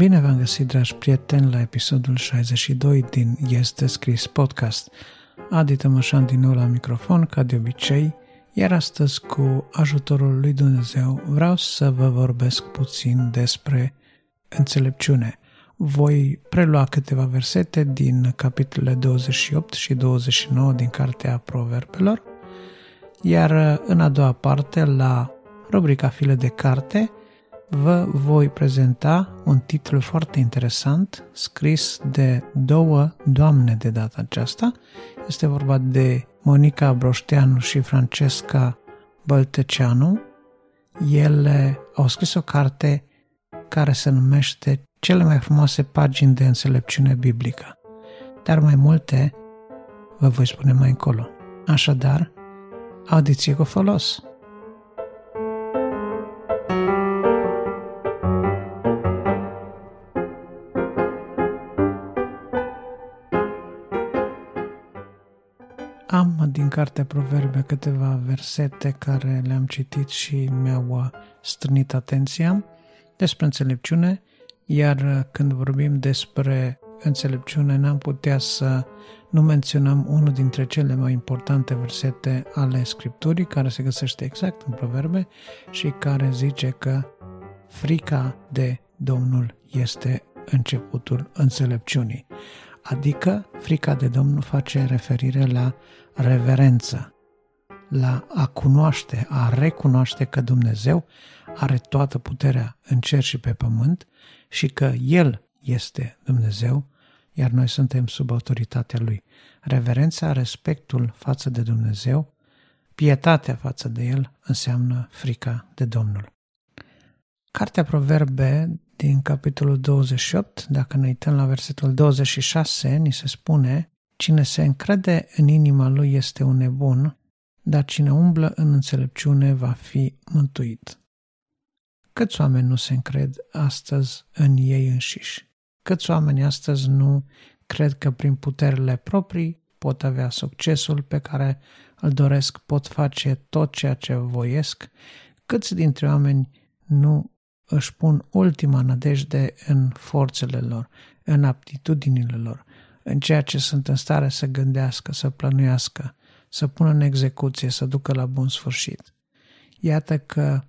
Bine v-am găsit, dragi prieteni, la episodul 62 din Este Scris Podcast. Adi Tămășan din nou la microfon, ca de obicei, iar astăzi, cu ajutorul lui Dumnezeu, vreau să vă vorbesc puțin despre înțelepciune. Voi prelua câteva versete din capitolele 28 și 29 din Cartea Proverbelor, iar în a doua parte, la rubrica File de carte, vă voi prezenta un titlu foarte interesant scris de două doamne de data aceasta. Este vorba de Monica Broșteanu și Francesca Bălteceanu. Ele au scris o carte care se numește Cele mai frumoase pagini de înțelepciune biblică. Dar mai multe vă voi spune mai încolo. Așadar, audiție cu folos! Din cartea Proverbe câteva versete care le-am citit și mi-au uh, strânit atenția despre înțelepciune, iar uh, când vorbim despre înțelepciune n-am putea să nu menționăm unul dintre cele mai importante versete ale Scripturii, care se găsește exact în Proverbe și care zice că frica de Domnul este începutul înțelepciunii. Adică frica de Domnul face referire la reverență, la a cunoaște, a recunoaște că Dumnezeu are toată puterea în cer și pe pământ și că El este Dumnezeu, iar noi suntem sub autoritatea Lui. Reverența, respectul față de Dumnezeu, pietatea față de El înseamnă frica de Domnul. Cartea Proverbe din capitolul 28, dacă ne uităm la versetul 26, ni se spune Cine se încrede în inima lui este un nebun, dar cine umblă în înțelepciune va fi mântuit. Câți oameni nu se încred astăzi în ei înșiși? Câți oameni astăzi nu cred că prin puterile proprii pot avea succesul pe care îl doresc, pot face tot ceea ce voiesc? Câți dintre oameni nu își pun ultima nădejde în forțele lor, în aptitudinile lor, în ceea ce sunt în stare să gândească, să plănuiască, să pună în execuție, să ducă la bun sfârșit. Iată că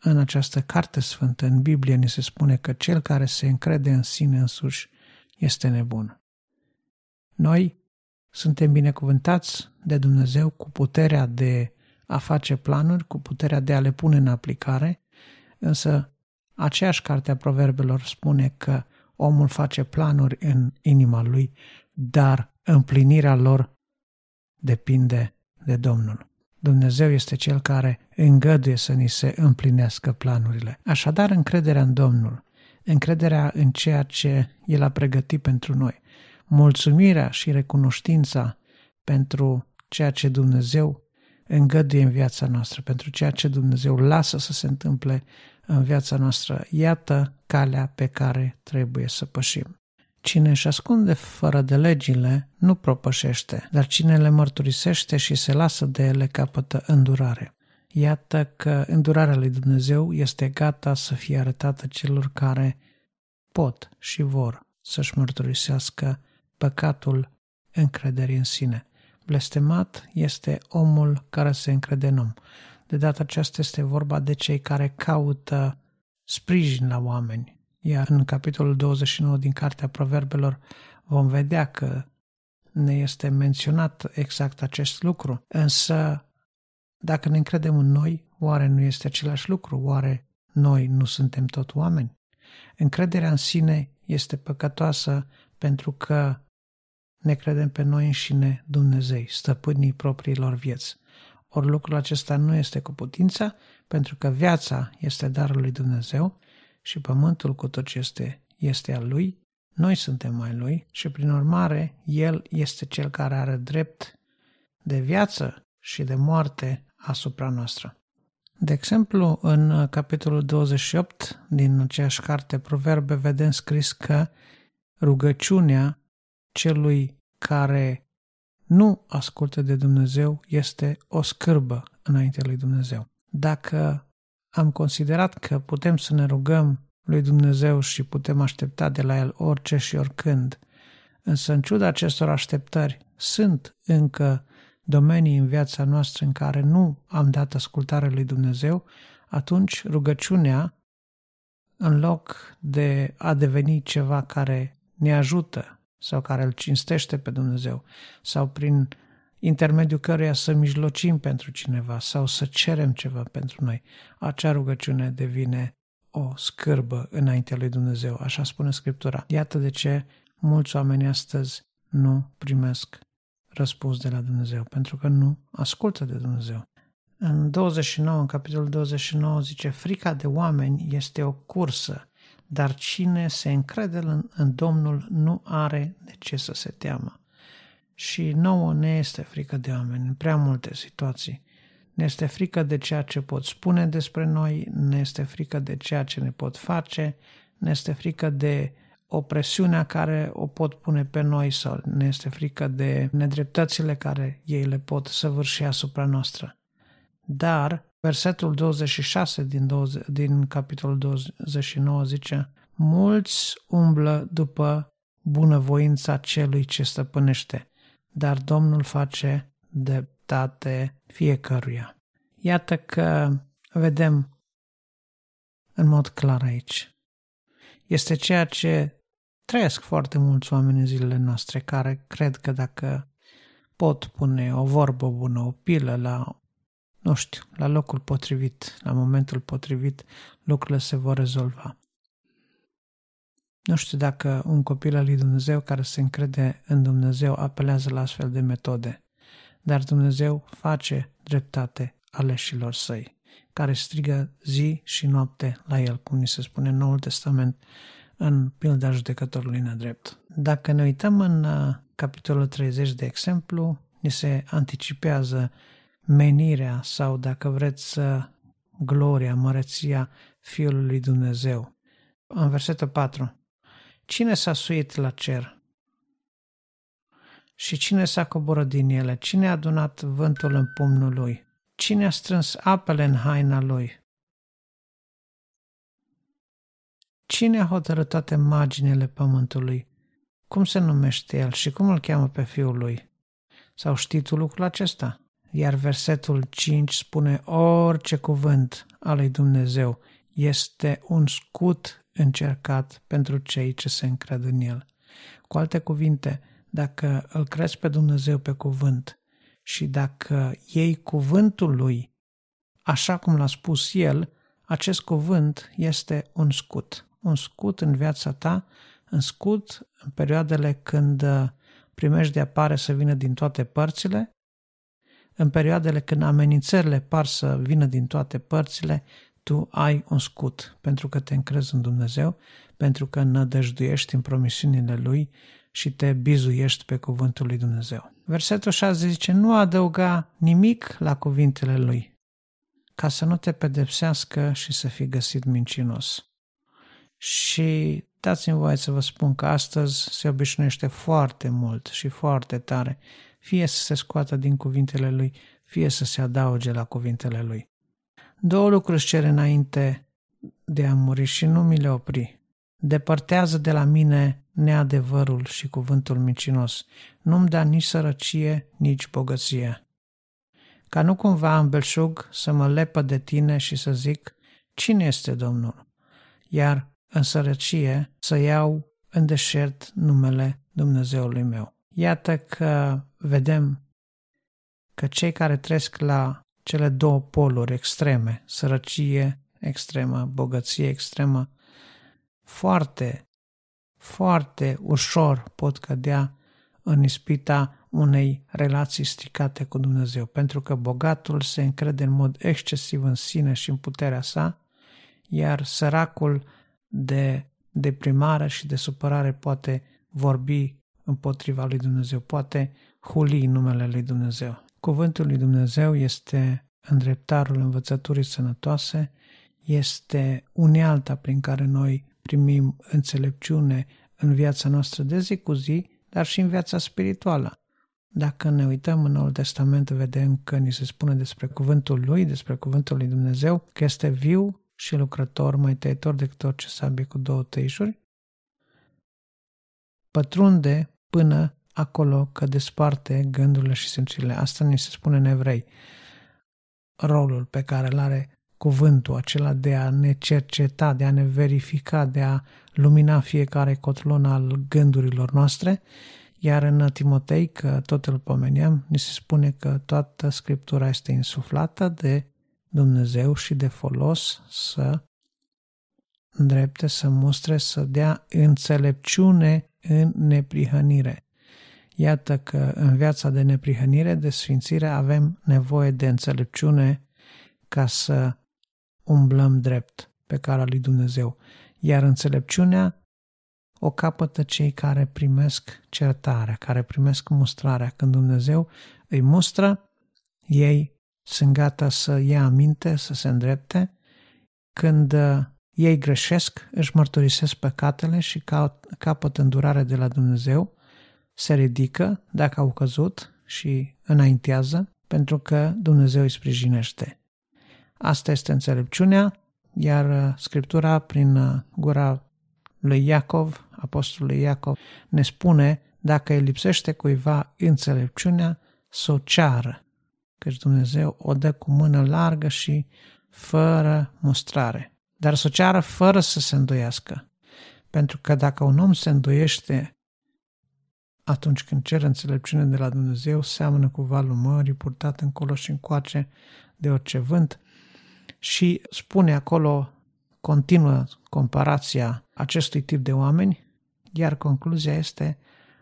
în această carte sfântă, în Biblie, ni se spune că cel care se încrede în sine însuși este nebun. Noi suntem binecuvântați de Dumnezeu cu puterea de a face planuri, cu puterea de a le pune în aplicare, însă aceeași carte a proverbelor spune că omul face planuri în inima lui, dar împlinirea lor depinde de Domnul. Dumnezeu este Cel care îngăduie să ni se împlinească planurile. Așadar, încrederea în Domnul, încrederea în ceea ce El a pregătit pentru noi, mulțumirea și recunoștința pentru ceea ce Dumnezeu îngăduie în viața noastră, pentru ceea ce Dumnezeu lasă să se întâmple în viața noastră. Iată calea pe care trebuie să pășim. Cine își ascunde fără de legile nu propășește, dar cine le mărturisește și se lasă de ele capătă îndurare. Iată că îndurarea lui Dumnezeu este gata să fie arătată celor care pot și vor să-și mărturisească păcatul încrederii în sine. Blestemat este omul care se încrede în om. De data aceasta este vorba de cei care caută sprijin la oameni. Iar în capitolul 29 din Cartea Proverbelor vom vedea că ne este menționat exact acest lucru. Însă, dacă ne încredem în noi, oare nu este același lucru? Oare noi nu suntem tot oameni? Încrederea în sine este păcătoasă pentru că ne credem pe noi înșine Dumnezei, stăpânii propriilor vieți. Ori lucrul acesta nu este cu putință, pentru că viața este darul lui Dumnezeu și pământul cu tot ce este, este al lui, noi suntem mai lui și prin urmare el este cel care are drept de viață și de moarte asupra noastră. De exemplu, în capitolul 28 din aceeași carte Proverbe vedem scris că rugăciunea celui care nu ascultă de Dumnezeu este o scârbă înainte lui Dumnezeu. Dacă am considerat că putem să ne rugăm lui Dumnezeu și putem aștepta de la El orice și oricând. Însă, în ciuda acestor așteptări, sunt încă domenii în viața noastră în care nu am dat ascultare lui Dumnezeu, atunci rugăciunea, în loc de a deveni ceva care ne ajută sau care îl cinstește pe Dumnezeu sau prin intermediul căruia să mijlocim pentru cineva sau să cerem ceva pentru noi, acea rugăciune devine o scârbă înaintea lui Dumnezeu, așa spune Scriptura. Iată de ce mulți oameni astăzi nu primesc răspuns de la Dumnezeu, pentru că nu ascultă de Dumnezeu. În 29, în capitolul 29 zice, frica de oameni este o cursă, dar cine se încrede în, în Domnul nu are de ce să se teamă. Și nouă ne este frică de oameni în prea multe situații. Ne este frică de ceea ce pot spune despre noi, ne este frică de ceea ce ne pot face, ne este frică de opresiunea care o pot pune pe noi sau ne este frică de nedreptățile care ei le pot săvârși asupra noastră. Dar versetul 26 din, 20, din capitolul 29 zice Mulți umblă după bunăvoința celui ce stăpânește, dar Domnul face dreptate fiecăruia. Iată că vedem în mod clar aici. Este ceea ce trăiesc foarte mulți oameni în zilele noastre care cred că dacă pot pune o vorbă bună, o pilă la, nu știu, la locul potrivit, la momentul potrivit, lucrurile se vor rezolva. Nu știu dacă un copil al lui Dumnezeu care se încrede în Dumnezeu apelează la astfel de metode, dar Dumnezeu face dreptate aleșilor săi, care strigă zi și noapte la el, cum ni se spune în Noul Testament, în pilda judecătorului nedrept. Dacă ne uităm în uh, capitolul 30, de exemplu, ni se anticipează menirea sau, dacă vreți, gloria, măreția Fiului lui Dumnezeu. În versetul 4. Cine s-a suit la cer? Și cine s-a coborât din ele? Cine a adunat vântul în pumnul lui? Cine a strâns apele în haina lui? Cine a hotărât toate marginile pământului? Cum se numește el și cum îl cheamă pe fiul lui? Sau știi tu lucrul acesta? Iar versetul 5 spune orice cuvânt al lui Dumnezeu este un scut încercat pentru cei ce se încred în el. Cu alte cuvinte, dacă îl crezi pe Dumnezeu pe cuvânt și dacă iei cuvântul lui așa cum l-a spus el, acest cuvânt este un scut un scut în viața ta, în scut în perioadele când uh, primești de apare să vină din toate părțile, în perioadele când amenințările par să vină din toate părțile, tu ai un scut, pentru că te încrezi în Dumnezeu, pentru că nădăjduiești în promisiunile Lui și te bizuiești pe cuvântul lui Dumnezeu. Versetul 6 zice, nu adăuga nimic la cuvintele Lui, ca să nu te pedepsească și să fii găsit mincinos. Și dați-mi voie să vă spun că astăzi se obișnuiește foarte mult și foarte tare, fie să se scoată din cuvintele lui, fie să se adauge la cuvintele lui. Două lucruri își cere înainte de a muri și nu mi le opri. Depărtează de la mine neadevărul și cuvântul mincinos. Nu-mi da nici sărăcie, nici bogăție. Ca nu cumva în belșug să mă lepă de tine și să zic, cine este Domnul? Iar în sărăcie să iau în deșert numele Dumnezeului meu. Iată că vedem că cei care trăiesc la cele două poluri extreme, sărăcie extremă, bogăție extremă, foarte, foarte ușor pot cădea în ispita unei relații stricate cu Dumnezeu, pentru că bogatul se încrede în mod excesiv în sine și în puterea sa, iar săracul de deprimare și de supărare poate vorbi împotriva lui Dumnezeu, poate huli numele lui Dumnezeu. Cuvântul lui Dumnezeu este îndreptarul învățăturii sănătoase, este unealta prin care noi primim înțelepciune în viața noastră de zi cu zi, dar și în viața spirituală. Dacă ne uităm în Noul Testament, vedem că ni se spune despre cuvântul lui, despre cuvântul lui Dumnezeu, că este viu și lucrător, mai tăitor decât orice sabie cu două tăișuri, pătrunde până acolo că desparte gândurile și simțurile. Asta ni se spune în evrei. Rolul pe care îl are cuvântul acela de a ne cerceta, de a ne verifica, de a lumina fiecare cotlon al gândurilor noastre, iar în Timotei, că tot îl pomeneam, ni se spune că toată Scriptura este insuflată de Dumnezeu și de folos să îndrepte, să mustre, să dea înțelepciune în neprihănire. Iată că în viața de neprihănire, de sfințire, avem nevoie de înțelepciune ca să umblăm drept pe cara lui Dumnezeu. Iar înțelepciunea o capătă cei care primesc certarea, care primesc mustrarea. Când Dumnezeu îi mustră, ei sunt gata să ia aminte, să se îndrepte. Când uh, ei greșesc, își mărturisesc păcatele și capătă îndurare de la Dumnezeu, se ridică dacă au căzut și înaintează, pentru că Dumnezeu îi sprijinește. Asta este înțelepciunea, iar uh, Scriptura, prin uh, gura lui Iacov, apostolului Iacov, ne spune dacă îi lipsește cuiva înțelepciunea, să o ceară, căci Dumnezeu o dă cu mână largă și fără mustrare. Dar să o ceară fără să se îndoiască. Pentru că dacă un om se îndoiește atunci când cere înțelepciune de la Dumnezeu, seamănă cu valul mării purtat încolo și încoace de orice vânt și spune acolo, continuă comparația acestui tip de oameni, iar concluzia este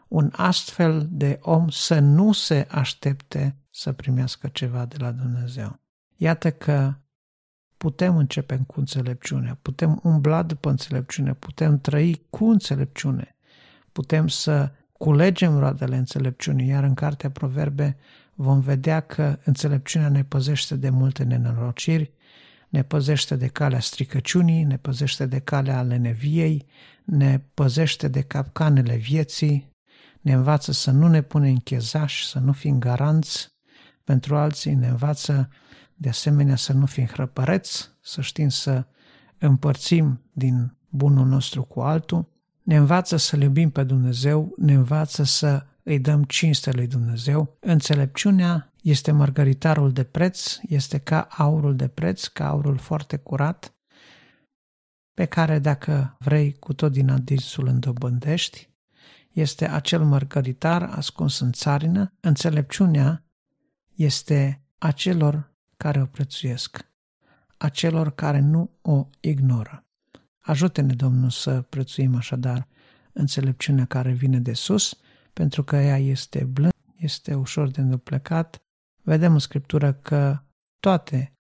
un astfel de om să nu se aștepte să primească ceva de la Dumnezeu. Iată că putem începe cu înțelepciune, putem umbla după înțelepciune, putem trăi cu înțelepciune, putem să culegem roadele înțelepciunii, iar în cartea Proverbe vom vedea că înțelepciunea ne păzește de multe nenorociri, ne păzește de calea stricăciunii, ne păzește de calea leneviei, ne păzește de capcanele vieții, ne învață să nu ne punem în chezaș, să nu fim garanți pentru alții, ne învață de asemenea să nu fim hrăpăreți, să știm să împărțim din bunul nostru cu altul, ne învață să iubim pe Dumnezeu, ne învață să îi dăm cinste lui Dumnezeu. Înțelepciunea este mărgăritarul de preț, este ca aurul de preț, ca aurul foarte curat, pe care dacă vrei cu tot din adinsul îndobândești, este acel mărgăritar ascuns în țarină, înțelepciunea este acelor care o prețuiesc, acelor care nu o ignoră. Ajută-ne, Domnul, să prețuim așadar înțelepciunea care vine de sus, pentru că ea este blând, este ușor de înduplecat. Vedem în Scriptură că toate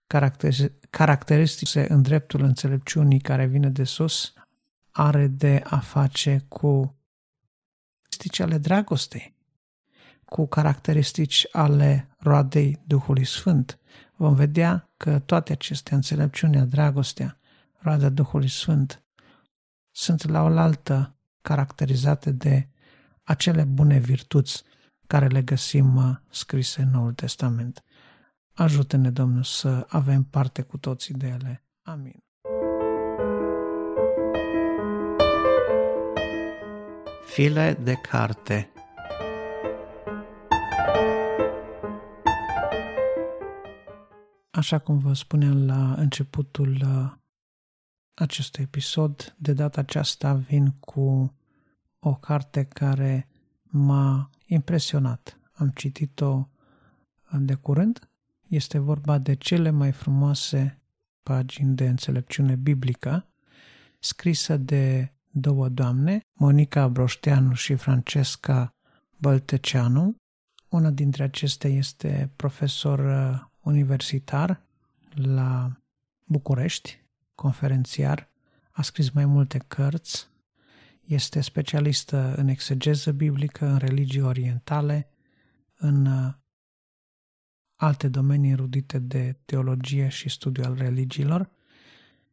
caracteristice în dreptul înțelepciunii care vine de sus are de a face cu caracteristici ale dragostei, cu caracteristici ale roadei Duhului Sfânt. Vom vedea că toate acestea, înțelepciunea, dragostea, roada Duhului Sfânt, sunt la oaltă caracterizate de acele bune virtuți care le găsim uh, scrise în Noul Testament. Ajută-ne, Domnul, să avem parte cu toții de ele. Amin. File de carte Așa cum vă spuneam la începutul uh, acestui episod, de data aceasta vin cu o carte care m-a impresionat. Am citit-o de curând. Este vorba de cele mai frumoase pagini de înțelepciune biblică, scrisă de două doamne, Monica Broșteanu și Francesca Bălteceanu. Una dintre acestea este profesor uh, universitar la București, conferențiar, a scris mai multe cărți, este specialistă în exegeză biblică, în religii orientale, în uh, alte domenii erudite de teologie și studiu al religiilor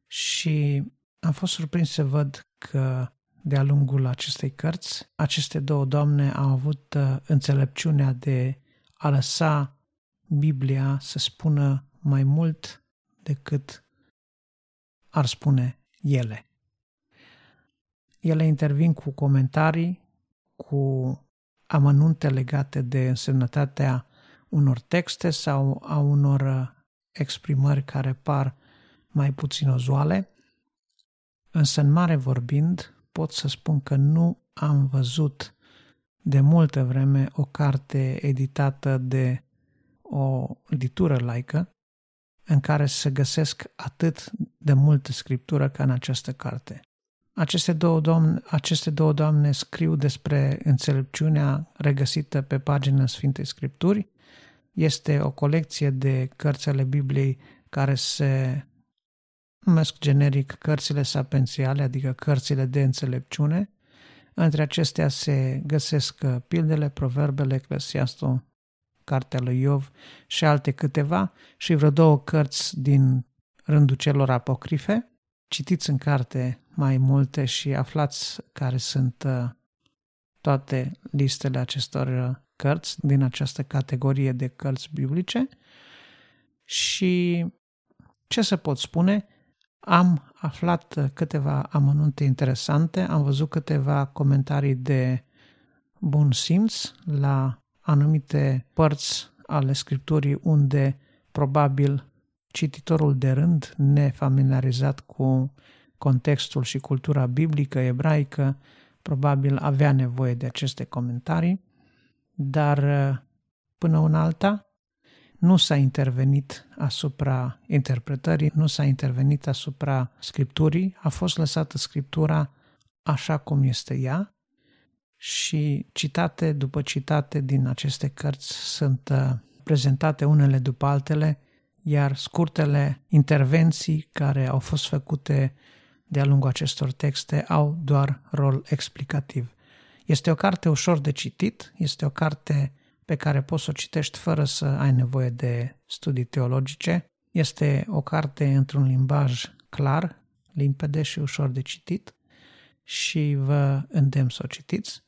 și am fost surprins să văd că de-a lungul acestei cărți, aceste două doamne au avut uh, înțelepciunea de a lăsa Biblia să spună mai mult decât ar spune ele. Ele intervin cu comentarii, cu amănunte legate de însemnătatea unor texte sau a unor uh, exprimări care par mai puțin uzuale, însă în mare vorbind pot să spun că nu am văzut de multă vreme o carte editată de o litură laică în care se găsesc atât de multă scriptură ca în această carte. Aceste două, doamne, aceste două doamne scriu despre înțelepciunea regăsită pe pagina Sfintei Scripturi. Este o colecție de cărți ale Bibliei care se numesc generic cărțile sapențiale, adică cărțile de înțelepciune. Între acestea se găsesc pildele, proverbele, Eclesiastul, cartea lui Iov și alte câteva și vreo două cărți din rândul celor apocrife. Citiți în carte mai multe și aflați care sunt uh, toate listele acestor uh, cărți din această categorie de cărți biblice. Și ce să pot spune? Am aflat uh, câteva amănunte interesante, am văzut câteva comentarii de bun simț la anumite părți ale scripturii unde probabil cititorul de rând, nefamiliarizat cu contextul și cultura biblică ebraică, probabil avea nevoie de aceste comentarii, dar până una alta nu s-a intervenit asupra interpretării, nu s-a intervenit asupra scripturii, a fost lăsată scriptura așa cum este ea și citate după citate din aceste cărți sunt uh, prezentate unele după altele, iar scurtele intervenții care au fost făcute de-a lungul acestor texte au doar rol explicativ. Este o carte ușor de citit, este o carte pe care poți să o citești fără să ai nevoie de studii teologice. Este o carte într-un limbaj clar, limpede și ușor de citit și vă îndemn să o citiți.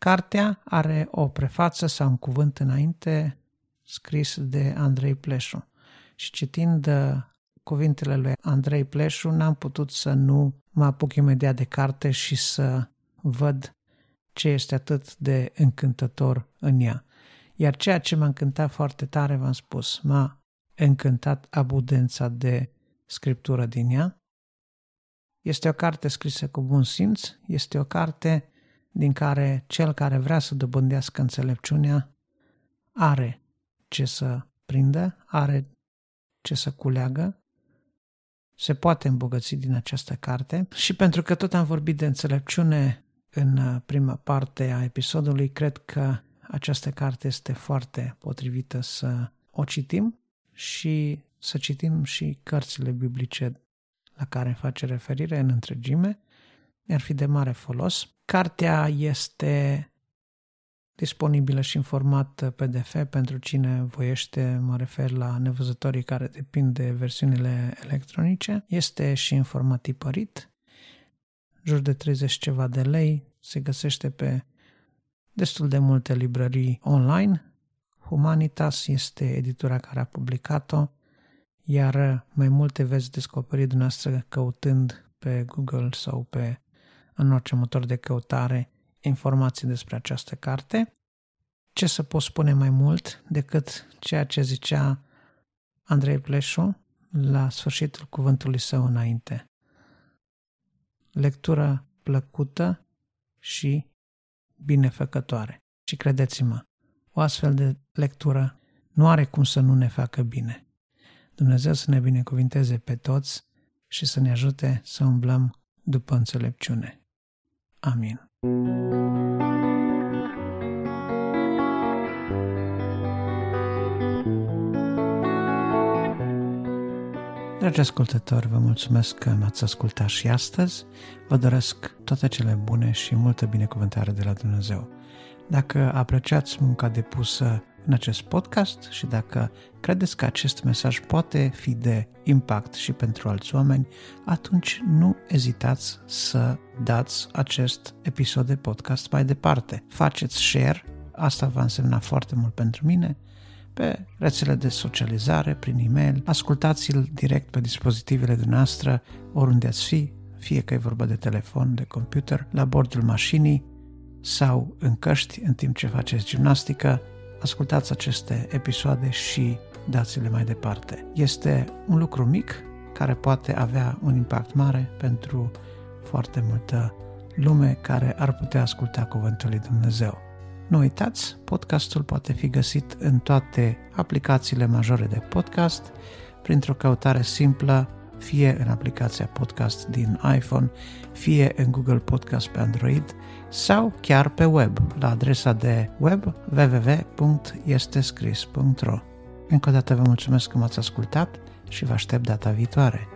Cartea are o prefață sau un cuvânt înainte scris de Andrei Pleșu și citind uh, cuvintele lui Andrei Pleșu n-am putut să nu mă apuc imediat de carte și să văd ce este atât de încântător în ea. Iar ceea ce m-a încântat foarte tare, v-am spus, m-a încântat abundența de scriptură din ea. Este o carte scrisă cu bun simț, este o carte din care cel care vrea să dobândească înțelepciunea are ce să prindă, are ce să culeagă, se poate îmbogăți din această carte și pentru că tot am vorbit de înțelepciune în prima parte a episodului, cred că această carte este foarte potrivită să o citim și să citim și cărțile biblice la care face referire în întregime. Mi-ar fi de mare folos. Cartea este disponibilă și în format PDF pentru cine voiește, mă refer la nevăzătorii care depind de versiunile electronice. Este și în format tipărit, jur de 30 ceva de lei, se găsește pe destul de multe librării online. Humanitas este editura care a publicat-o, iar mai multe veți descoperi dumneavoastră căutând pe Google sau pe în orice motor de căutare informații despre această carte. Ce să pot spune mai mult decât ceea ce zicea Andrei Pleșu la sfârșitul cuvântului său înainte. Lectură plăcută și binefăcătoare. Și credeți-mă, o astfel de lectură nu are cum să nu ne facă bine. Dumnezeu să ne binecuvinteze pe toți și să ne ajute să umblăm după înțelepciune. Amin. Dragi ascultători, vă mulțumesc că m-ați ascultat și astăzi. Vă doresc toate cele bune și multă binecuvântare de la Dumnezeu. Dacă apreciați munca depusă în acest podcast și dacă credeți că acest mesaj poate fi de impact și pentru alți oameni, atunci nu ezitați să dați acest episod de podcast mai departe. Faceți share, asta va însemna foarte mult pentru mine, pe rețele de socializare, prin e-mail, ascultați-l direct pe dispozitivele noastre, oriunde ați fi, fie că e vorba de telefon, de computer, la bordul mașinii sau în căști în timp ce faceți gimnastică, ascultați aceste episoade și dați-le mai departe. Este un lucru mic care poate avea un impact mare pentru foarte multă lume care ar putea asculta Cuvântul lui Dumnezeu. Nu uitați, podcastul poate fi găsit în toate aplicațiile majore de podcast, printr-o căutare simplă, fie în aplicația podcast din iPhone, fie în Google Podcast pe Android sau chiar pe web, la adresa de web www.estescris.ro. Încă o dată vă mulțumesc că m-ați ascultat și vă aștept data viitoare.